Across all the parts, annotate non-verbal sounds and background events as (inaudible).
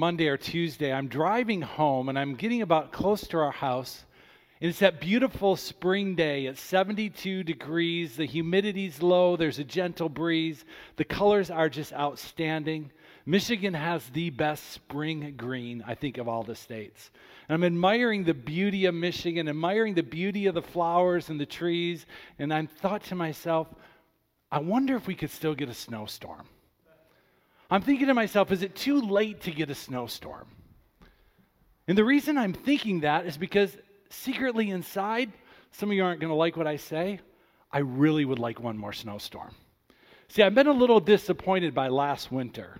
Monday or Tuesday, I'm driving home and I'm getting about close to our house. And it's that beautiful spring day. It's 72 degrees. The humidity's low. There's a gentle breeze. The colors are just outstanding. Michigan has the best spring green, I think, of all the states. And I'm admiring the beauty of Michigan, admiring the beauty of the flowers and the trees. And I thought to myself, I wonder if we could still get a snowstorm. I'm thinking to myself, is it too late to get a snowstorm? And the reason I'm thinking that is because secretly inside, some of you aren't going to like what I say. I really would like one more snowstorm. See, I've been a little disappointed by last winter.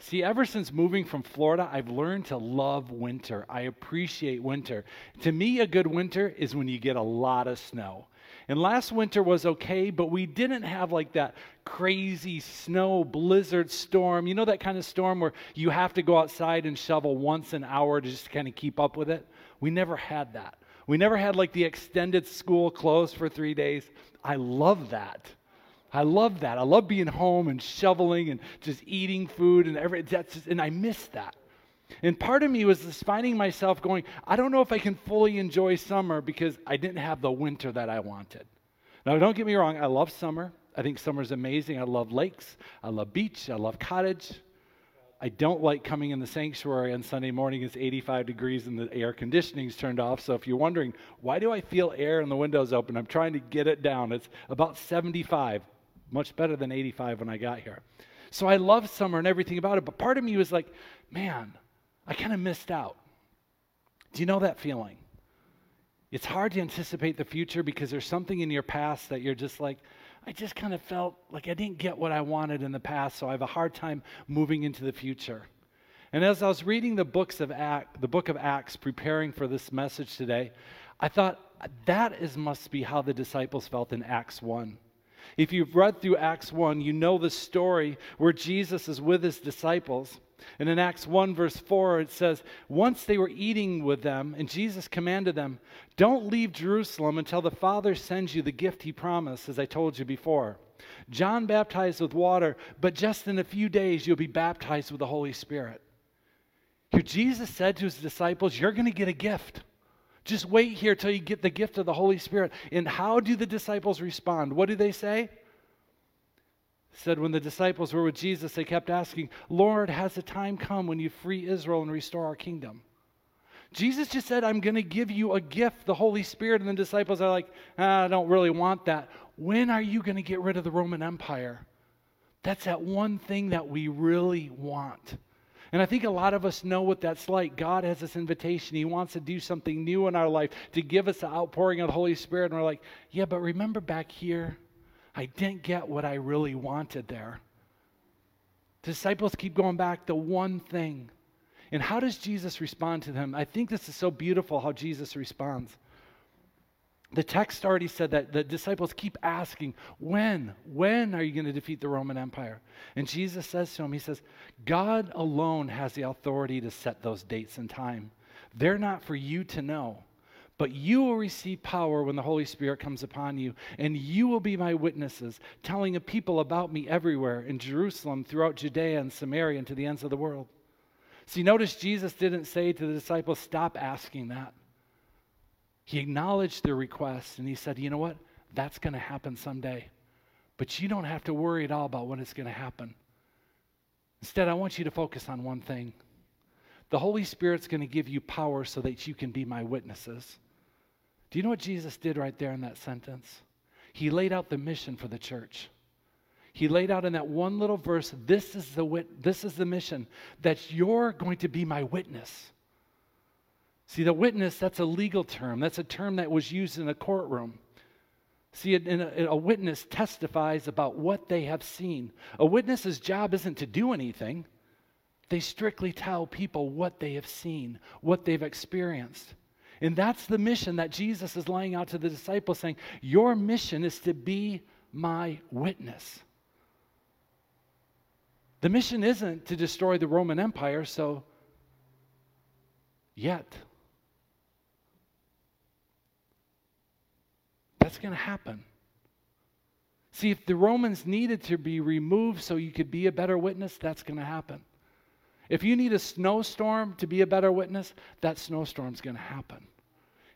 See, ever since moving from Florida, I've learned to love winter. I appreciate winter. To me, a good winter is when you get a lot of snow. And last winter was okay, but we didn't have like that crazy snow blizzard storm. You know that kind of storm where you have to go outside and shovel once an hour to just kind of keep up with it? We never had that. We never had like the extended school closed for three days. I love that. I love that. I love being home and shoveling and just eating food and every that's just, and I miss that. And part of me was just finding myself going, I don't know if I can fully enjoy summer because I didn't have the winter that I wanted. Now, don't get me wrong, I love summer. I think summer is amazing. I love lakes. I love beach. I love cottage. I don't like coming in the sanctuary on Sunday morning. It's 85 degrees and the air conditioning's turned off. So if you're wondering, why do I feel air and the windows open? I'm trying to get it down. It's about 75, much better than 85 when I got here. So I love summer and everything about it. But part of me was like, man, I kind of missed out. Do you know that feeling? It's hard to anticipate the future because there's something in your past that you're just like, I just kind of felt like I didn't get what I wanted in the past, so I have a hard time moving into the future. And as I was reading the books of Act, the book of Acts, preparing for this message today, I thought that is must be how the disciples felt in Acts 1. If you've read through Acts 1, you know the story where Jesus is with his disciples. And in Acts 1, verse 4, it says, Once they were eating with them, and Jesus commanded them, Don't leave Jerusalem until the Father sends you the gift he promised, as I told you before. John baptized with water, but just in a few days you'll be baptized with the Holy Spirit. Here, Jesus said to his disciples, You're going to get a gift. Just wait here till you get the gift of the Holy Spirit. And how do the disciples respond? What do they say? Said when the disciples were with Jesus, they kept asking, Lord, has the time come when you free Israel and restore our kingdom? Jesus just said, I'm going to give you a gift, the Holy Spirit. And the disciples are like, ah, I don't really want that. When are you going to get rid of the Roman Empire? That's that one thing that we really want. And I think a lot of us know what that's like. God has this invitation. He wants to do something new in our life, to give us the outpouring of the Holy Spirit. And we're like, yeah, but remember back here, I didn't get what I really wanted there. Disciples keep going back to one thing. And how does Jesus respond to them? I think this is so beautiful how Jesus responds. The text already said that the disciples keep asking, When? When are you going to defeat the Roman Empire? And Jesus says to them, He says, God alone has the authority to set those dates and time. They're not for you to know. But you will receive power when the Holy Spirit comes upon you, and you will be my witnesses, telling the people about me everywhere in Jerusalem, throughout Judea and Samaria, and to the ends of the world. See, notice Jesus didn't say to the disciples, Stop asking that. He acknowledged their request, and he said, You know what? That's going to happen someday. But you don't have to worry at all about when it's going to happen. Instead, I want you to focus on one thing. The Holy Spirit's going to give you power so that you can be my witnesses. Do you know what Jesus did right there in that sentence? He laid out the mission for the church. He laid out in that one little verse, this is the wit- this is the mission that you're going to be my witness. See, the witness, that's a legal term. That's a term that was used in a courtroom. See, a, a witness testifies about what they have seen. A witness's job isn't to do anything. They strictly tell people what they have seen, what they've experienced. And that's the mission that Jesus is laying out to the disciples, saying, Your mission is to be my witness. The mission isn't to destroy the Roman Empire, so yet. That's going to happen. See, if the Romans needed to be removed so you could be a better witness, that's going to happen. If you need a snowstorm to be a better witness, that snowstorm's going to happen.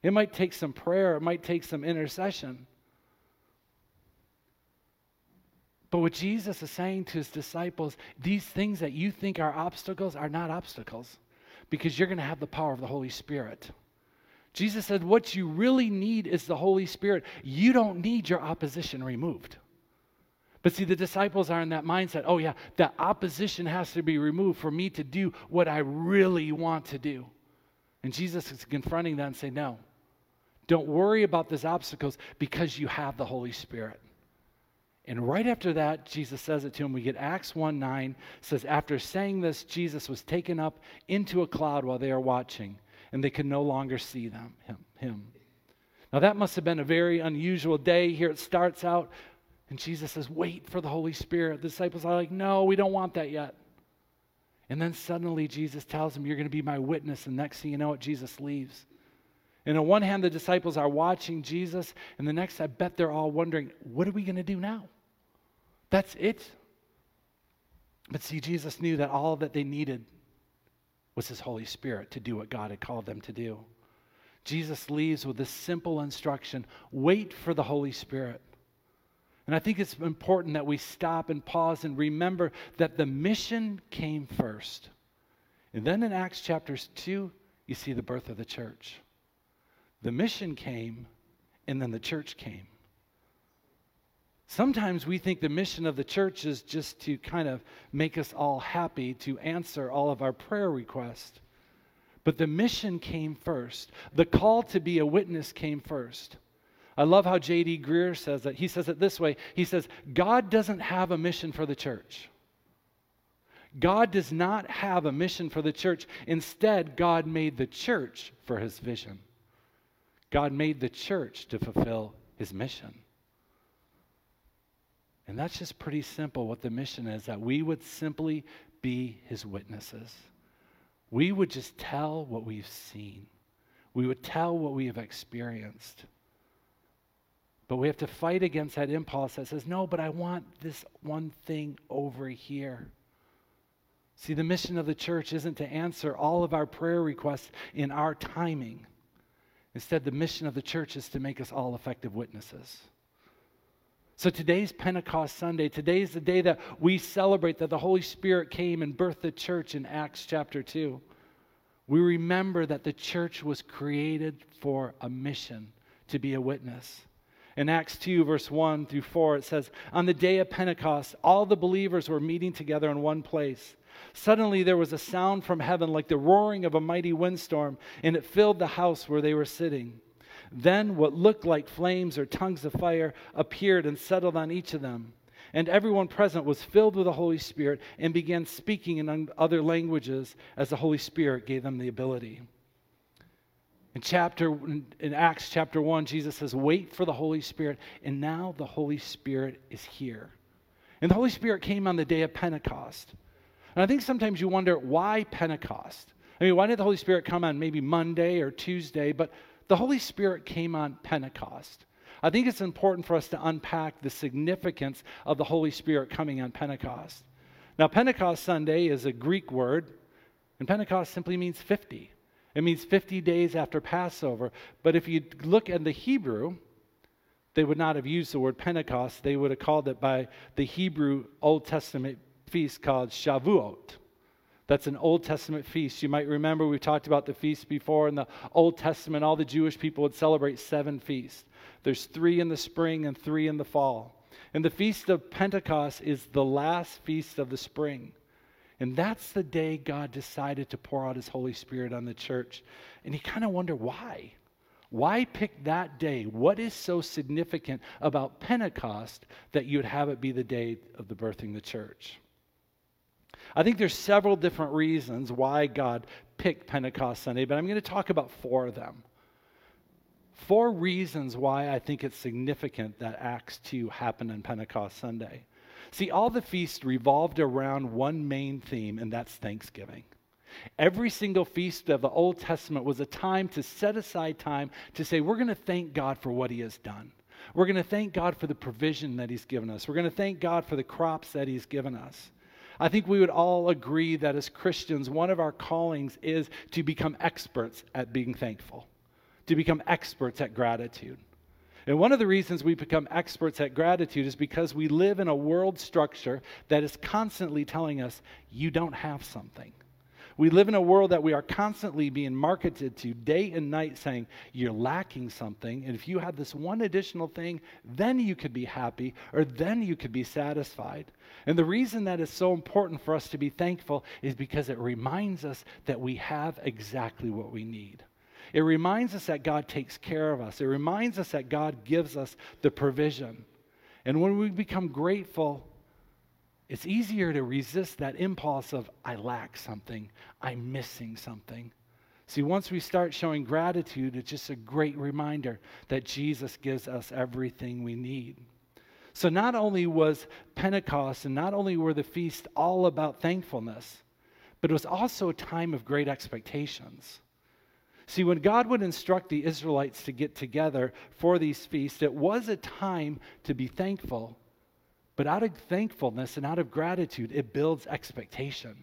It might take some prayer, it might take some intercession. But what Jesus is saying to his disciples, these things that you think are obstacles are not obstacles because you're going to have the power of the Holy Spirit. Jesus said, What you really need is the Holy Spirit. You don't need your opposition removed. But see, the disciples are in that mindset oh, yeah, that opposition has to be removed for me to do what I really want to do. And Jesus is confronting that and saying, No, don't worry about these obstacles because you have the Holy Spirit. And right after that, Jesus says it to him. We get Acts 1 9 says, After saying this, Jesus was taken up into a cloud while they are watching, and they could no longer see them, him, him. Now, that must have been a very unusual day. Here it starts out, and Jesus says, Wait for the Holy Spirit. The disciples are like, No, we don't want that yet. And then suddenly Jesus tells them, You're going to be my witness. And next thing you know it, Jesus leaves. And on one hand, the disciples are watching Jesus, and the next, I bet they're all wondering, What are we going to do now? That's it. But see, Jesus knew that all that they needed was His Holy Spirit to do what God had called them to do. Jesus leaves with this simple instruction wait for the Holy Spirit. And I think it's important that we stop and pause and remember that the mission came first. And then in Acts chapters 2, you see the birth of the church. The mission came, and then the church came. Sometimes we think the mission of the church is just to kind of make us all happy, to answer all of our prayer requests. But the mission came first. The call to be a witness came first. I love how J.D. Greear says that. He says it this way He says, God doesn't have a mission for the church. God does not have a mission for the church. Instead, God made the church for his vision. God made the church to fulfill his mission. And that's just pretty simple what the mission is that we would simply be his witnesses. We would just tell what we've seen, we would tell what we have experienced. But we have to fight against that impulse that says, no, but I want this one thing over here. See, the mission of the church isn't to answer all of our prayer requests in our timing. Instead, the mission of the church is to make us all effective witnesses. So today's Pentecost Sunday. Today's the day that we celebrate that the Holy Spirit came and birthed the church in Acts chapter 2. We remember that the church was created for a mission to be a witness. In Acts 2, verse 1 through 4, it says, On the day of Pentecost, all the believers were meeting together in one place. Suddenly there was a sound from heaven like the roaring of a mighty windstorm, and it filled the house where they were sitting. Then what looked like flames or tongues of fire appeared and settled on each of them. And everyone present was filled with the Holy Spirit and began speaking in other languages as the Holy Spirit gave them the ability. In chapter in Acts chapter 1 Jesus says wait for the Holy Spirit and now the Holy Spirit is here. And the Holy Spirit came on the day of Pentecost. And I think sometimes you wonder why Pentecost? I mean, why did the Holy Spirit come on maybe Monday or Tuesday? But the Holy Spirit came on Pentecost. I think it's important for us to unpack the significance of the Holy Spirit coming on Pentecost. Now, Pentecost Sunday is a Greek word, and Pentecost simply means 50. It means 50 days after Passover. But if you look at the Hebrew, they would not have used the word Pentecost. They would have called it by the Hebrew Old Testament feast called Shavuot. That's an Old Testament feast. You might remember we talked about the feast before. In the Old Testament, all the Jewish people would celebrate seven feasts. There's three in the spring and three in the fall. And the Feast of Pentecost is the last feast of the spring. And that's the day God decided to pour out his Holy Spirit on the church. And you kind of wonder why. Why pick that day? What is so significant about Pentecost that you'd have it be the day of the birthing the church? I think there's several different reasons why God picked Pentecost Sunday, but I'm going to talk about four of them. Four reasons why I think it's significant that Acts 2 happened on Pentecost Sunday. See, all the feasts revolved around one main theme, and that's Thanksgiving. Every single feast of the Old Testament was a time to set aside time to say, we're going to thank God for what He has done. We're going to thank God for the provision that He's given us. We're going to thank God for the crops that He's given us. I think we would all agree that as Christians, one of our callings is to become experts at being thankful, to become experts at gratitude. And one of the reasons we become experts at gratitude is because we live in a world structure that is constantly telling us, you don't have something. We live in a world that we are constantly being marketed to day and night saying, you're lacking something. And if you had this one additional thing, then you could be happy or then you could be satisfied. And the reason that is so important for us to be thankful is because it reminds us that we have exactly what we need. It reminds us that God takes care of us. It reminds us that God gives us the provision. And when we become grateful, it's easier to resist that impulse of, I lack something, I'm missing something. See, once we start showing gratitude, it's just a great reminder that Jesus gives us everything we need. So, not only was Pentecost and not only were the feasts all about thankfulness, but it was also a time of great expectations. See, when God would instruct the Israelites to get together for these feasts, it was a time to be thankful. But out of thankfulness and out of gratitude, it builds expectation.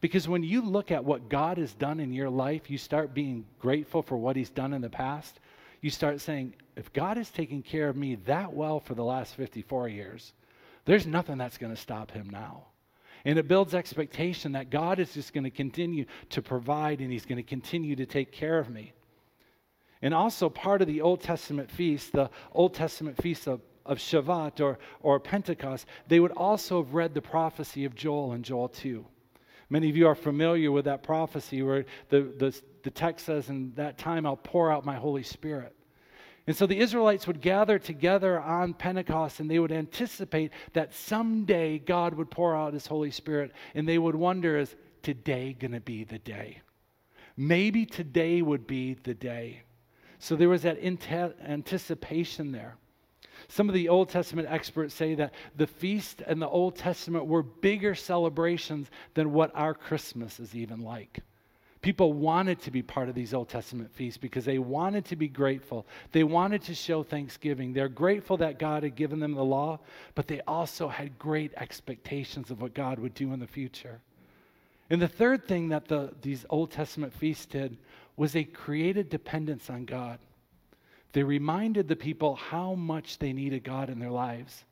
Because when you look at what God has done in your life, you start being grateful for what He's done in the past. You start saying, if God has taken care of me that well for the last 54 years, there's nothing that's going to stop Him now. And it builds expectation that God is just going to continue to provide and He's going to continue to take care of me. And also, part of the Old Testament feast, the Old Testament feast of, of Shavuot or, or Pentecost, they would also have read the prophecy of Joel in Joel 2. Many of you are familiar with that prophecy where the, the, the text says, In that time I'll pour out my Holy Spirit. And so the Israelites would gather together on Pentecost and they would anticipate that someday God would pour out his Holy Spirit. And they would wonder, is today going to be the day? Maybe today would be the day. So there was that anticipation there. Some of the Old Testament experts say that the feast and the Old Testament were bigger celebrations than what our Christmas is even like. People wanted to be part of these Old Testament feasts because they wanted to be grateful. They wanted to show thanksgiving. They're grateful that God had given them the law, but they also had great expectations of what God would do in the future. And the third thing that the, these Old Testament feasts did was they created dependence on God. They reminded the people how much they needed God in their lives.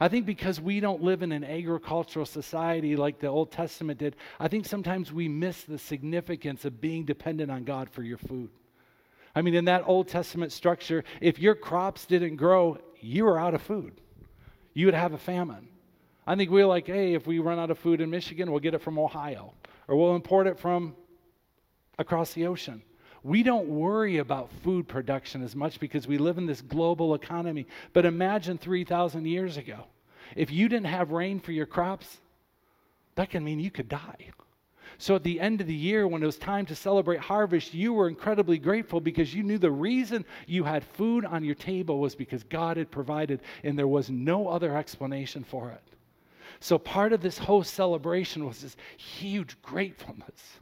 I think because we don't live in an agricultural society like the Old Testament did, I think sometimes we miss the significance of being dependent on God for your food. I mean, in that Old Testament structure, if your crops didn't grow, you were out of food. You would have a famine. I think we're like, hey, if we run out of food in Michigan, we'll get it from Ohio, or we'll import it from across the ocean. We don't worry about food production as much because we live in this global economy. But imagine 3,000 years ago. If you didn't have rain for your crops, that can mean you could die. So at the end of the year, when it was time to celebrate harvest, you were incredibly grateful because you knew the reason you had food on your table was because God had provided and there was no other explanation for it. So part of this whole celebration was this huge gratefulness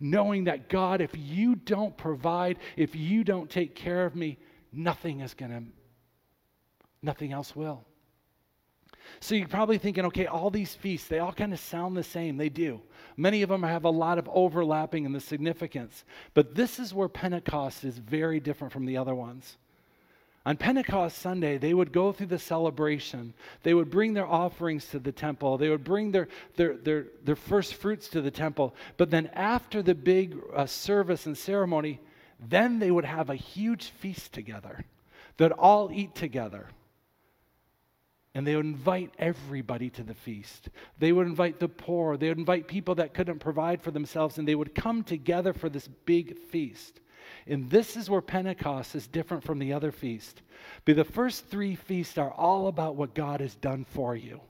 knowing that God, if you don't provide, if you don't take care of me, nothing is going to, nothing else will. So you're probably thinking, okay, all these feasts, they all kind of sound the same. They do. Many of them have a lot of overlapping in the significance. But this is where Pentecost is very different from the other ones. On Pentecost Sunday, they would go through the celebration. They would bring their offerings to the temple. They would bring their, their, their, their first fruits to the temple. But then, after the big uh, service and ceremony, then they would have a huge feast together. They'd all eat together. And they would invite everybody to the feast. They would invite the poor. They would invite people that couldn't provide for themselves, and they would come together for this big feast. And this is where Pentecost is different from the other feast. But the first three feasts are all about what God has done for you.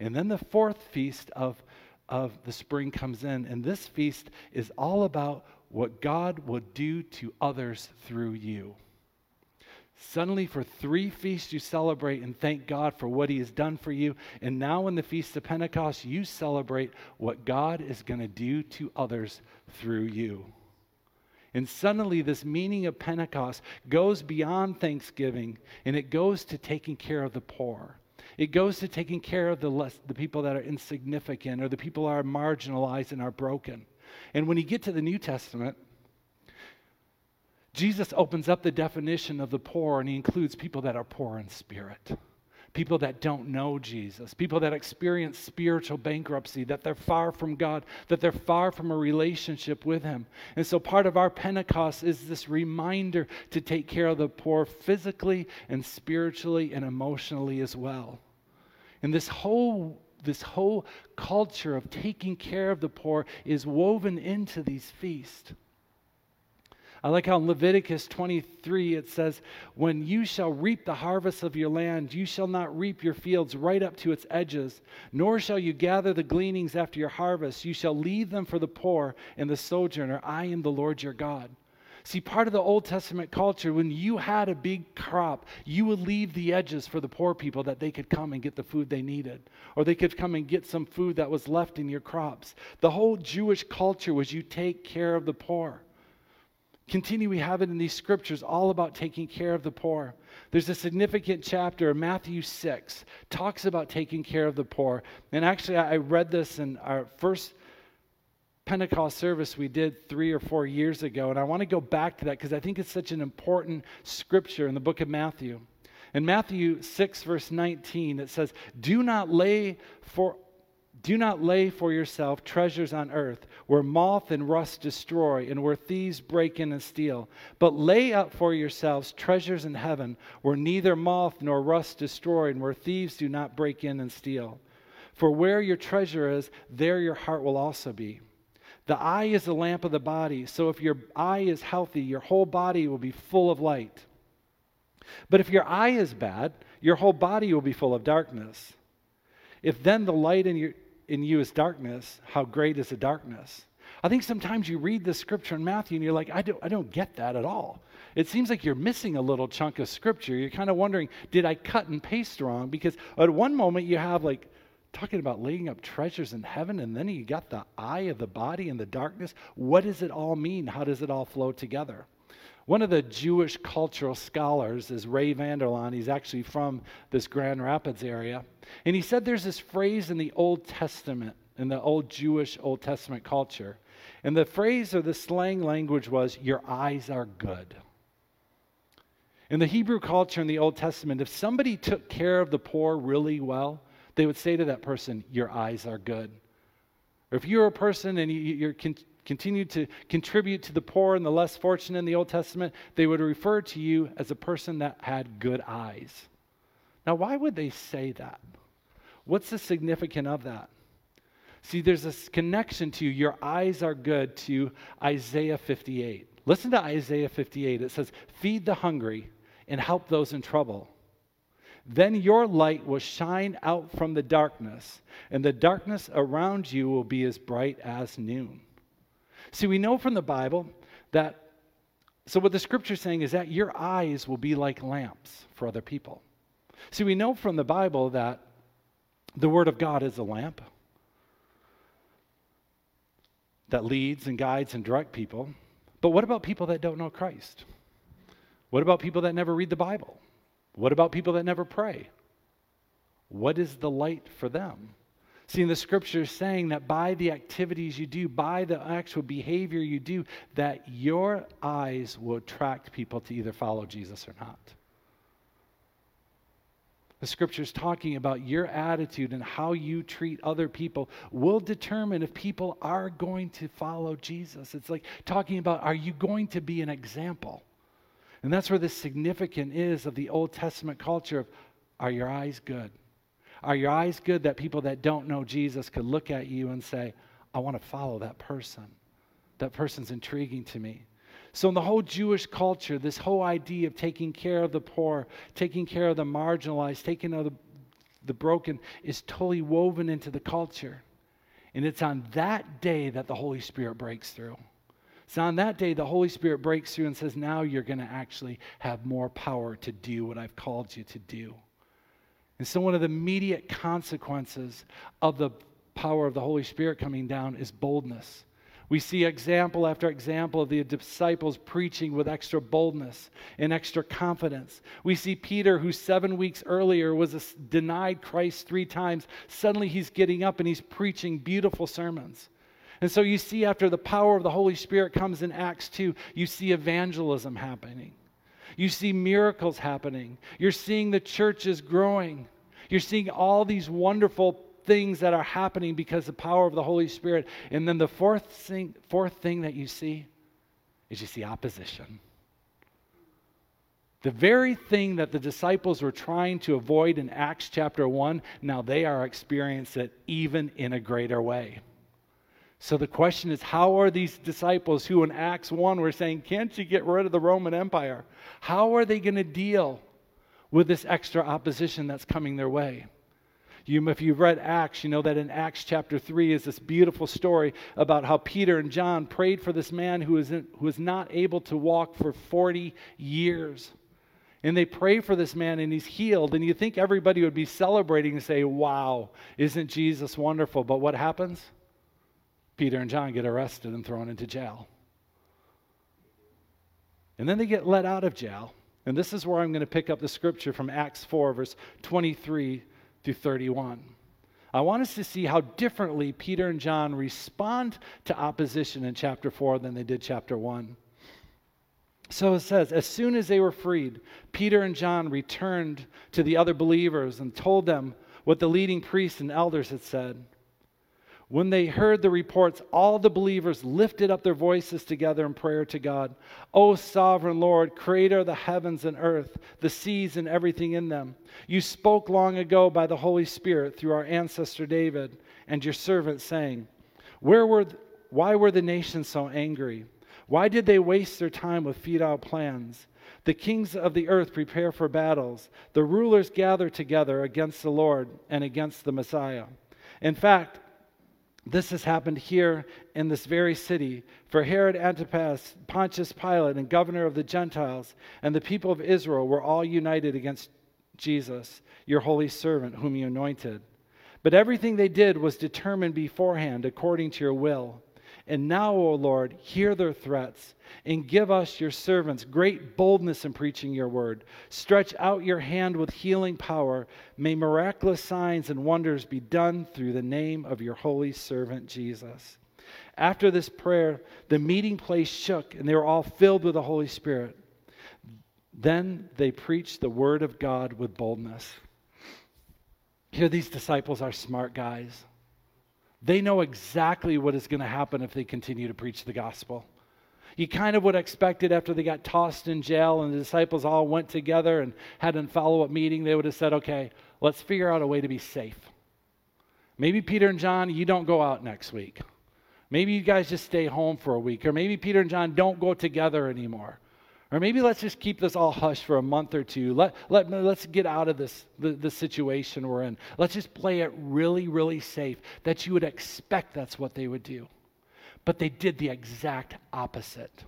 And then the fourth feast of, of the spring comes in, and this feast is all about what God will do to others through you. Suddenly, for three feasts, you celebrate and thank God for what He has done for you. And now, in the Feast of Pentecost, you celebrate what God is going to do to others through you. And suddenly, this meaning of Pentecost goes beyond Thanksgiving and it goes to taking care of the poor. It goes to taking care of the, less, the people that are insignificant or the people that are marginalized and are broken. And when you get to the New Testament, Jesus opens up the definition of the poor and he includes people that are poor in spirit people that don't know Jesus, people that experience spiritual bankruptcy, that they're far from God, that they're far from a relationship with Him. And so part of our Pentecost is this reminder to take care of the poor physically and spiritually and emotionally as well. And this whole this whole culture of taking care of the poor is woven into these feasts. I like how in Leviticus 23 it says, When you shall reap the harvest of your land, you shall not reap your fields right up to its edges, nor shall you gather the gleanings after your harvest. You shall leave them for the poor and the sojourner. I am the Lord your God. See, part of the Old Testament culture, when you had a big crop, you would leave the edges for the poor people that they could come and get the food they needed, or they could come and get some food that was left in your crops. The whole Jewish culture was you take care of the poor. Continue, we have it in these scriptures all about taking care of the poor. There's a significant chapter, Matthew 6, talks about taking care of the poor. And actually, I read this in our first Pentecost service we did three or four years ago. And I want to go back to that because I think it's such an important scripture in the book of Matthew. In Matthew 6, verse 19, it says, Do not lay for do not lay for yourself treasures on earth where moth and rust destroy and where thieves break in and steal. But lay up for yourselves treasures in heaven where neither moth nor rust destroy and where thieves do not break in and steal. For where your treasure is, there your heart will also be. The eye is the lamp of the body, so if your eye is healthy, your whole body will be full of light. But if your eye is bad, your whole body will be full of darkness. If then the light in your in you is darkness, how great is the darkness? I think sometimes you read the scripture in Matthew and you're like, I don't, I don't get that at all. It seems like you're missing a little chunk of scripture. You're kind of wondering, did I cut and paste wrong? Because at one moment you have like talking about laying up treasures in heaven, and then you got the eye of the body and the darkness. What does it all mean? How does it all flow together? One of the Jewish cultural scholars is Ray Vander Laan. He's actually from this Grand Rapids area. And he said there's this phrase in the Old Testament, in the old Jewish Old Testament culture. And the phrase or the slang language was, Your eyes are good. In the Hebrew culture in the Old Testament, if somebody took care of the poor really well, they would say to that person, Your eyes are good. Or if you're a person and you're continued to contribute to the poor and the less fortunate in the Old Testament, they would refer to you as a person that had good eyes. Now, why would they say that? What's the significance of that? See, there's this connection to your eyes are good to Isaiah 58. Listen to Isaiah 58. It says, Feed the hungry and help those in trouble. Then your light will shine out from the darkness, and the darkness around you will be as bright as noon. See, we know from the Bible that, so what the scripture is saying is that your eyes will be like lamps for other people. See, we know from the Bible that the Word of God is a lamp that leads and guides and directs people. But what about people that don't know Christ? What about people that never read the Bible? What about people that never pray? What is the light for them? See, in the scriptures saying that by the activities you do, by the actual behavior you do, that your eyes will attract people to either follow Jesus or not. The scriptures talking about your attitude and how you treat other people will determine if people are going to follow Jesus. It's like talking about are you going to be an example? And that's where the significance is of the Old Testament culture of are your eyes good? Are your eyes good that people that don't know Jesus could look at you and say, I want to follow that person? That person's intriguing to me. So, in the whole Jewish culture, this whole idea of taking care of the poor, taking care of the marginalized, taking care of the, the broken is totally woven into the culture. And it's on that day that the Holy Spirit breaks through. So on that day the Holy Spirit breaks through and says, Now you're going to actually have more power to do what I've called you to do. And so, one of the immediate consequences of the power of the Holy Spirit coming down is boldness. We see example after example of the disciples preaching with extra boldness and extra confidence. We see Peter, who seven weeks earlier was denied Christ three times, suddenly he's getting up and he's preaching beautiful sermons. And so you see, after the power of the Holy Spirit comes in Acts 2, you see evangelism happening. You see miracles happening. You're seeing the churches growing. You're seeing all these wonderful things that are happening because the power of the Holy Spirit. And then the fourth thing, fourth thing that you see is you see opposition. The very thing that the disciples were trying to avoid in Acts chapter 1, now they are experiencing it even in a greater way. So the question is how are these disciples who in Acts 1 were saying, Can't you get rid of the Roman Empire? How are they going to deal with this extra opposition that's coming their way? You, if you've read Acts, you know that in Acts chapter 3 is this beautiful story about how Peter and John prayed for this man who was, in, who was not able to walk for 40 years. And they pray for this man and he's healed. And you think everybody would be celebrating and say, Wow, isn't Jesus wonderful? But what happens? Peter and John get arrested and thrown into jail. And then they get let out of jail. And this is where I'm going to pick up the scripture from Acts 4, verse 23 through 31. I want us to see how differently Peter and John respond to opposition in chapter 4 than they did chapter 1. So it says, as soon as they were freed, Peter and John returned to the other believers and told them what the leading priests and elders had said. When they heard the reports, all the believers lifted up their voices together in prayer to God. O sovereign Lord, creator of the heavens and earth, the seas and everything in them, you spoke long ago by the Holy Spirit through our ancestor David and your servant, saying, Where were th- Why were the nations so angry? Why did they waste their time with futile plans? The kings of the earth prepare for battles. The rulers gather together against the Lord and against the Messiah. In fact, this has happened here in this very city. For Herod Antipas, Pontius Pilate, and governor of the Gentiles, and the people of Israel were all united against Jesus, your holy servant, whom you anointed. But everything they did was determined beforehand according to your will. And now, O Lord, hear their threats and give us, your servants, great boldness in preaching your word. Stretch out your hand with healing power. May miraculous signs and wonders be done through the name of your holy servant Jesus. After this prayer, the meeting place shook and they were all filled with the Holy Spirit. Then they preached the word of God with boldness. Here, these disciples are smart guys. They know exactly what is going to happen if they continue to preach the gospel. You kind of would expect it after they got tossed in jail and the disciples all went together and had a follow up meeting. They would have said, okay, let's figure out a way to be safe. Maybe Peter and John, you don't go out next week. Maybe you guys just stay home for a week. Or maybe Peter and John don't go together anymore. Or maybe let's just keep this all hush for a month or two. Let, let, let's get out of this the, the situation we're in. Let's just play it really, really safe that you would expect that's what they would do. But they did the exact opposite.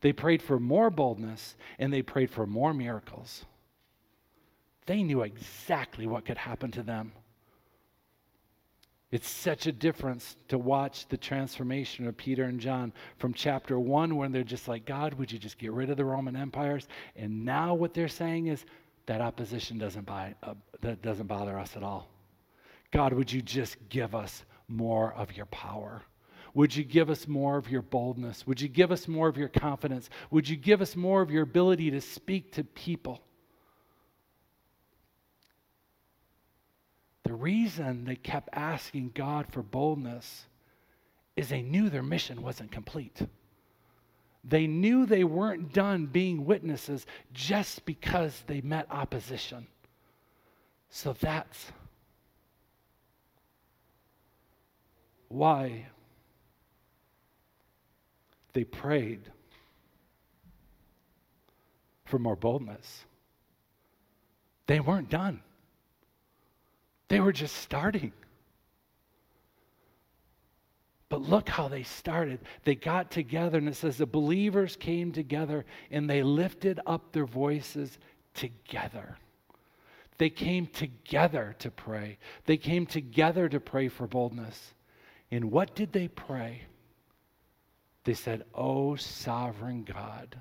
They prayed for more boldness and they prayed for more miracles. They knew exactly what could happen to them. It's such a difference to watch the transformation of Peter and John from chapter one, when they're just like, God, would you just get rid of the Roman empires? And now what they're saying is that opposition doesn't, buy, uh, that doesn't bother us at all. God, would you just give us more of your power? Would you give us more of your boldness? Would you give us more of your confidence? Would you give us more of your ability to speak to people? Reason they kept asking God for boldness is they knew their mission wasn't complete. They knew they weren't done being witnesses just because they met opposition. So that's why they prayed for more boldness. They weren't done. They were just starting. But look how they started. They got together, and it says the believers came together and they lifted up their voices together. They came together to pray. They came together to pray for boldness. And what did they pray? They said, O sovereign God,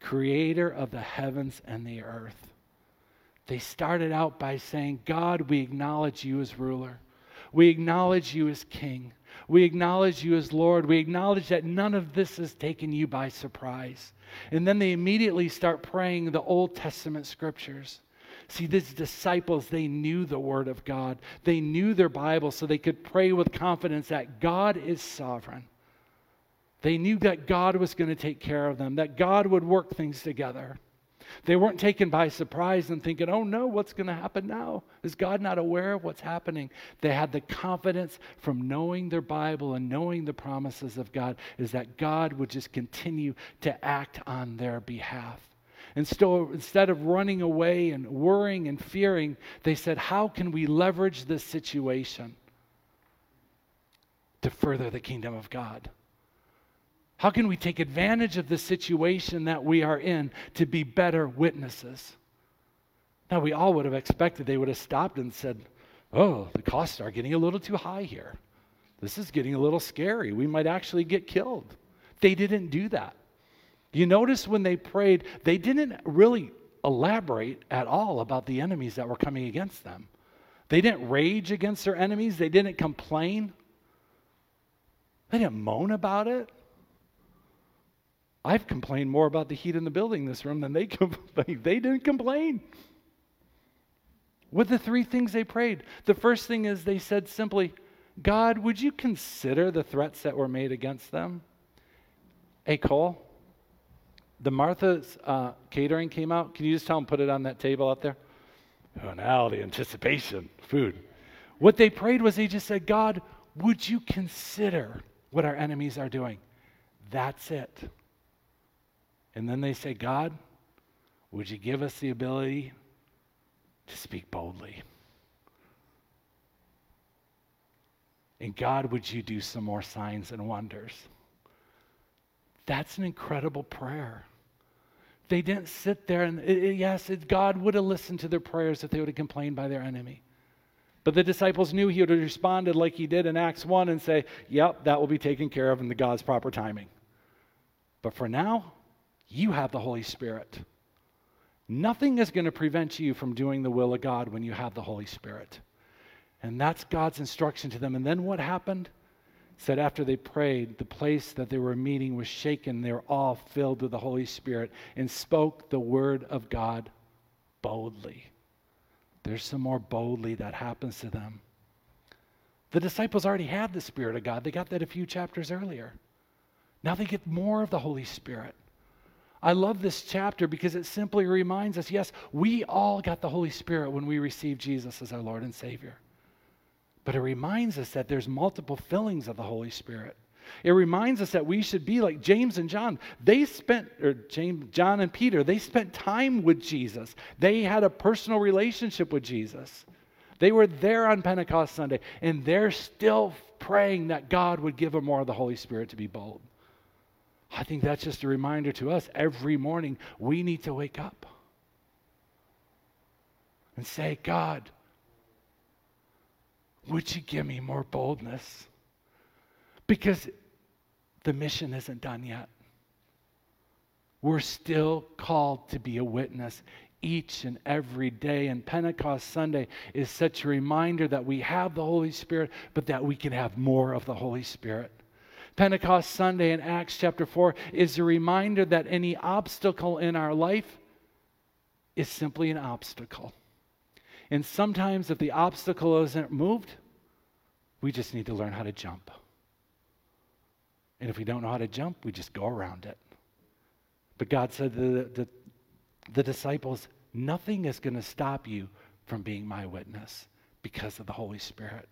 creator of the heavens and the earth. They started out by saying, God, we acknowledge you as ruler. We acknowledge you as king. We acknowledge you as Lord. We acknowledge that none of this has taken you by surprise. And then they immediately start praying the Old Testament scriptures. See, these disciples, they knew the Word of God. They knew their Bible, so they could pray with confidence that God is sovereign. They knew that God was going to take care of them, that God would work things together. They weren't taken by surprise and thinking, oh no, what's going to happen now? Is God not aware of what's happening? They had the confidence from knowing their Bible and knowing the promises of God, is that God would just continue to act on their behalf. And so instead of running away and worrying and fearing, they said, How can we leverage this situation to further the kingdom of God? How can we take advantage of the situation that we are in to be better witnesses? Now, we all would have expected they would have stopped and said, Oh, the costs are getting a little too high here. This is getting a little scary. We might actually get killed. They didn't do that. You notice when they prayed, they didn't really elaborate at all about the enemies that were coming against them. They didn't rage against their enemies, they didn't complain, they didn't moan about it. I've complained more about the heat in the building this room than they (laughs) complained. They didn't complain. What the three things they prayed? The first thing is they said simply, God, would you consider the threats that were made against them? Hey, Cole, the Martha's uh, catering came out. Can you just tell them put it on that table out there? Oh, now the anticipation, food. What they prayed was they just said, God, would you consider what our enemies are doing? That's it. And then they say, God, would you give us the ability to speak boldly? And God, would you do some more signs and wonders? That's an incredible prayer. They didn't sit there and, it, it, yes, it, God would have listened to their prayers if they would have complained by their enemy. But the disciples knew he would have responded like he did in Acts 1 and say, Yep, that will be taken care of in the God's proper timing. But for now, you have the Holy Spirit. Nothing is going to prevent you from doing the will of God when you have the Holy Spirit. And that's God's instruction to them. And then what happened? said after they prayed, the place that they were meeting was shaken. They were all filled with the Holy Spirit and spoke the word of God boldly. There's some more boldly that happens to them. The disciples already had the Spirit of God, they got that a few chapters earlier. Now they get more of the Holy Spirit. I love this chapter because it simply reminds us yes, we all got the Holy Spirit when we received Jesus as our Lord and Savior. But it reminds us that there's multiple fillings of the Holy Spirit. It reminds us that we should be like James and John. They spent, or James, John and Peter, they spent time with Jesus. They had a personal relationship with Jesus. They were there on Pentecost Sunday, and they're still praying that God would give them more of the Holy Spirit to be bold. I think that's just a reminder to us every morning we need to wake up and say, God, would you give me more boldness? Because the mission isn't done yet. We're still called to be a witness each and every day. And Pentecost Sunday is such a reminder that we have the Holy Spirit, but that we can have more of the Holy Spirit. Pentecost Sunday in Acts chapter 4 is a reminder that any obstacle in our life is simply an obstacle. And sometimes, if the obstacle isn't moved, we just need to learn how to jump. And if we don't know how to jump, we just go around it. But God said to the, the, the disciples, Nothing is going to stop you from being my witness because of the Holy Spirit.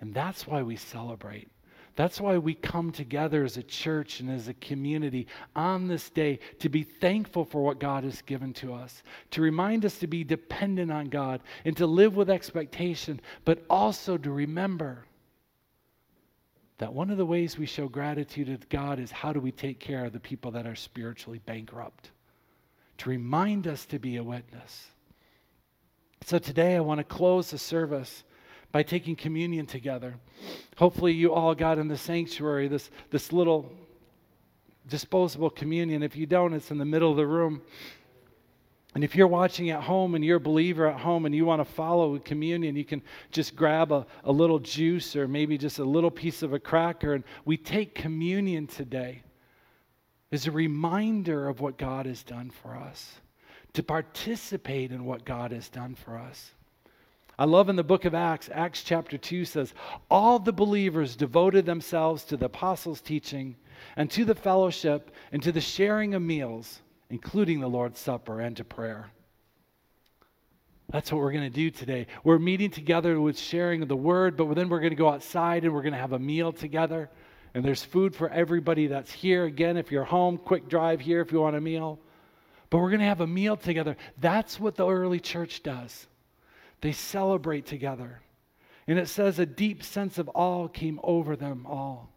And that's why we celebrate. That's why we come together as a church and as a community on this day to be thankful for what God has given to us, to remind us to be dependent on God and to live with expectation, but also to remember that one of the ways we show gratitude to God is how do we take care of the people that are spiritually bankrupt? To remind us to be a witness. So today I want to close the service by taking communion together. Hopefully, you all got in the sanctuary this, this little disposable communion. If you don't, it's in the middle of the room. And if you're watching at home and you're a believer at home and you want to follow communion, you can just grab a, a little juice or maybe just a little piece of a cracker. And we take communion today as a reminder of what God has done for us, to participate in what God has done for us. I love in the book of Acts, Acts chapter 2 says, All the believers devoted themselves to the apostles' teaching and to the fellowship and to the sharing of meals including the Lord's Supper and to prayer. That's what we're going to do today. We're meeting together with sharing of the word, but then we're going to go outside and we're going to have a meal together. And there's food for everybody that's here. Again, if you're home, quick drive here if you want a meal. But we're going to have a meal together. That's what the early church does. They celebrate together. And it says a deep sense of awe came over them all.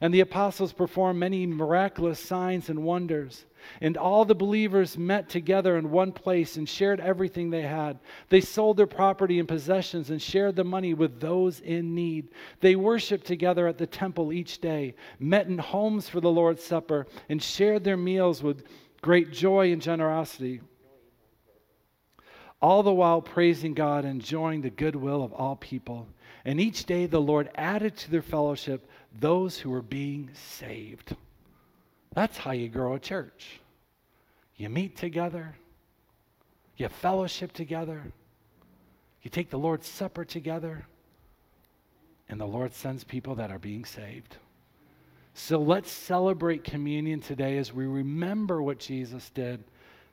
And the apostles performed many miraculous signs and wonders. And all the believers met together in one place and shared everything they had. They sold their property and possessions and shared the money with those in need. They worshiped together at the temple each day, met in homes for the Lord's Supper, and shared their meals with great joy and generosity. All the while praising God enjoying the goodwill of all people. And each day the Lord added to their fellowship those who were being saved. That's how you grow a church. You meet together, you fellowship together, you take the Lord's Supper together, and the Lord sends people that are being saved. So let's celebrate communion today as we remember what Jesus did.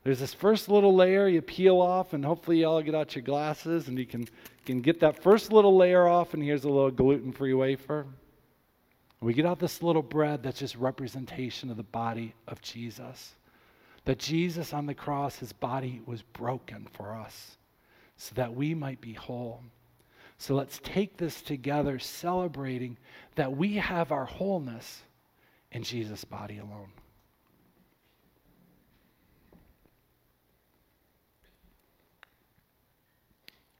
There's this first little layer you peel off, and hopefully, y'all get out your glasses and you can, can get that first little layer off. And here's a little gluten free wafer. We get out this little bread that's just representation of the body of Jesus. That Jesus on the cross, his body was broken for us so that we might be whole. So let's take this together, celebrating that we have our wholeness in Jesus' body alone.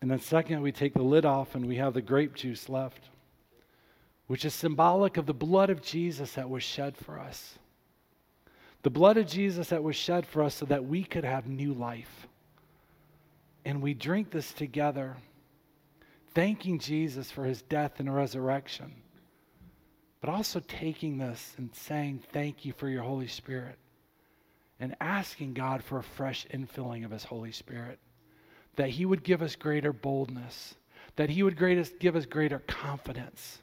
And then, second, we take the lid off and we have the grape juice left which is symbolic of the blood of Jesus that was shed for us. The blood of Jesus that was shed for us so that we could have new life. And we drink this together, thanking Jesus for his death and resurrection, but also taking this and saying, Thank you for your Holy Spirit, and asking God for a fresh infilling of his Holy Spirit, that he would give us greater boldness, that he would greatest, give us greater confidence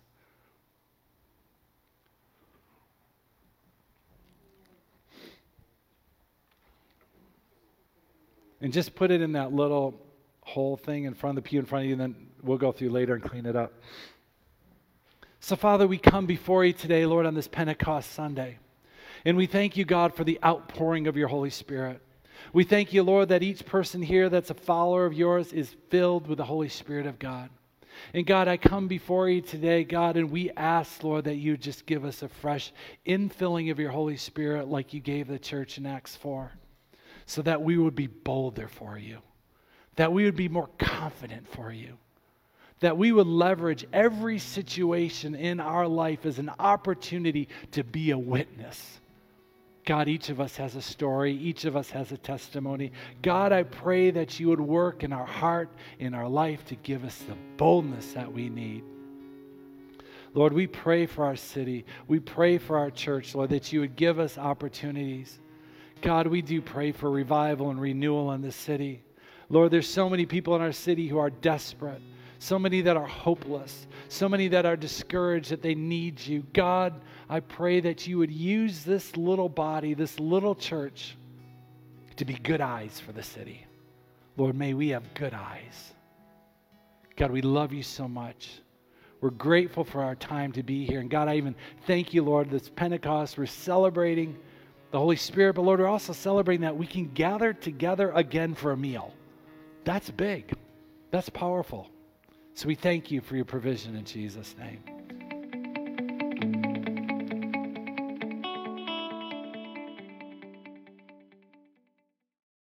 And just put it in that little hole thing in front of the pew in front of you, and then we'll go through later and clean it up. So, Father, we come before you today, Lord, on this Pentecost Sunday. And we thank you, God, for the outpouring of your Holy Spirit. We thank you, Lord, that each person here that's a follower of yours is filled with the Holy Spirit of God. And God, I come before you today, God, and we ask, Lord, that you just give us a fresh infilling of your Holy Spirit like you gave the church in Acts 4 so that we would be bolder for you, that we would be more confident for you, that we would leverage every situation in our life as an opportunity to be a witness. God, each of us has a story. Each of us has a testimony. God, I pray that you would work in our heart, in our life, to give us the boldness that we need. Lord, we pray for our city. We pray for our church, Lord, that you would give us opportunities. God, we do pray for revival and renewal in this city. Lord, there's so many people in our city who are desperate, so many that are hopeless, so many that are discouraged that they need you. God, I pray that you would use this little body, this little church, to be good eyes for the city. Lord, may we have good eyes. God, we love you so much. We're grateful for our time to be here. And God, I even thank you, Lord, this Pentecost, we're celebrating the Holy Spirit, but Lord, we're also celebrating that we can gather together again for a meal. That's big. That's powerful. So we thank you for your provision in Jesus' name.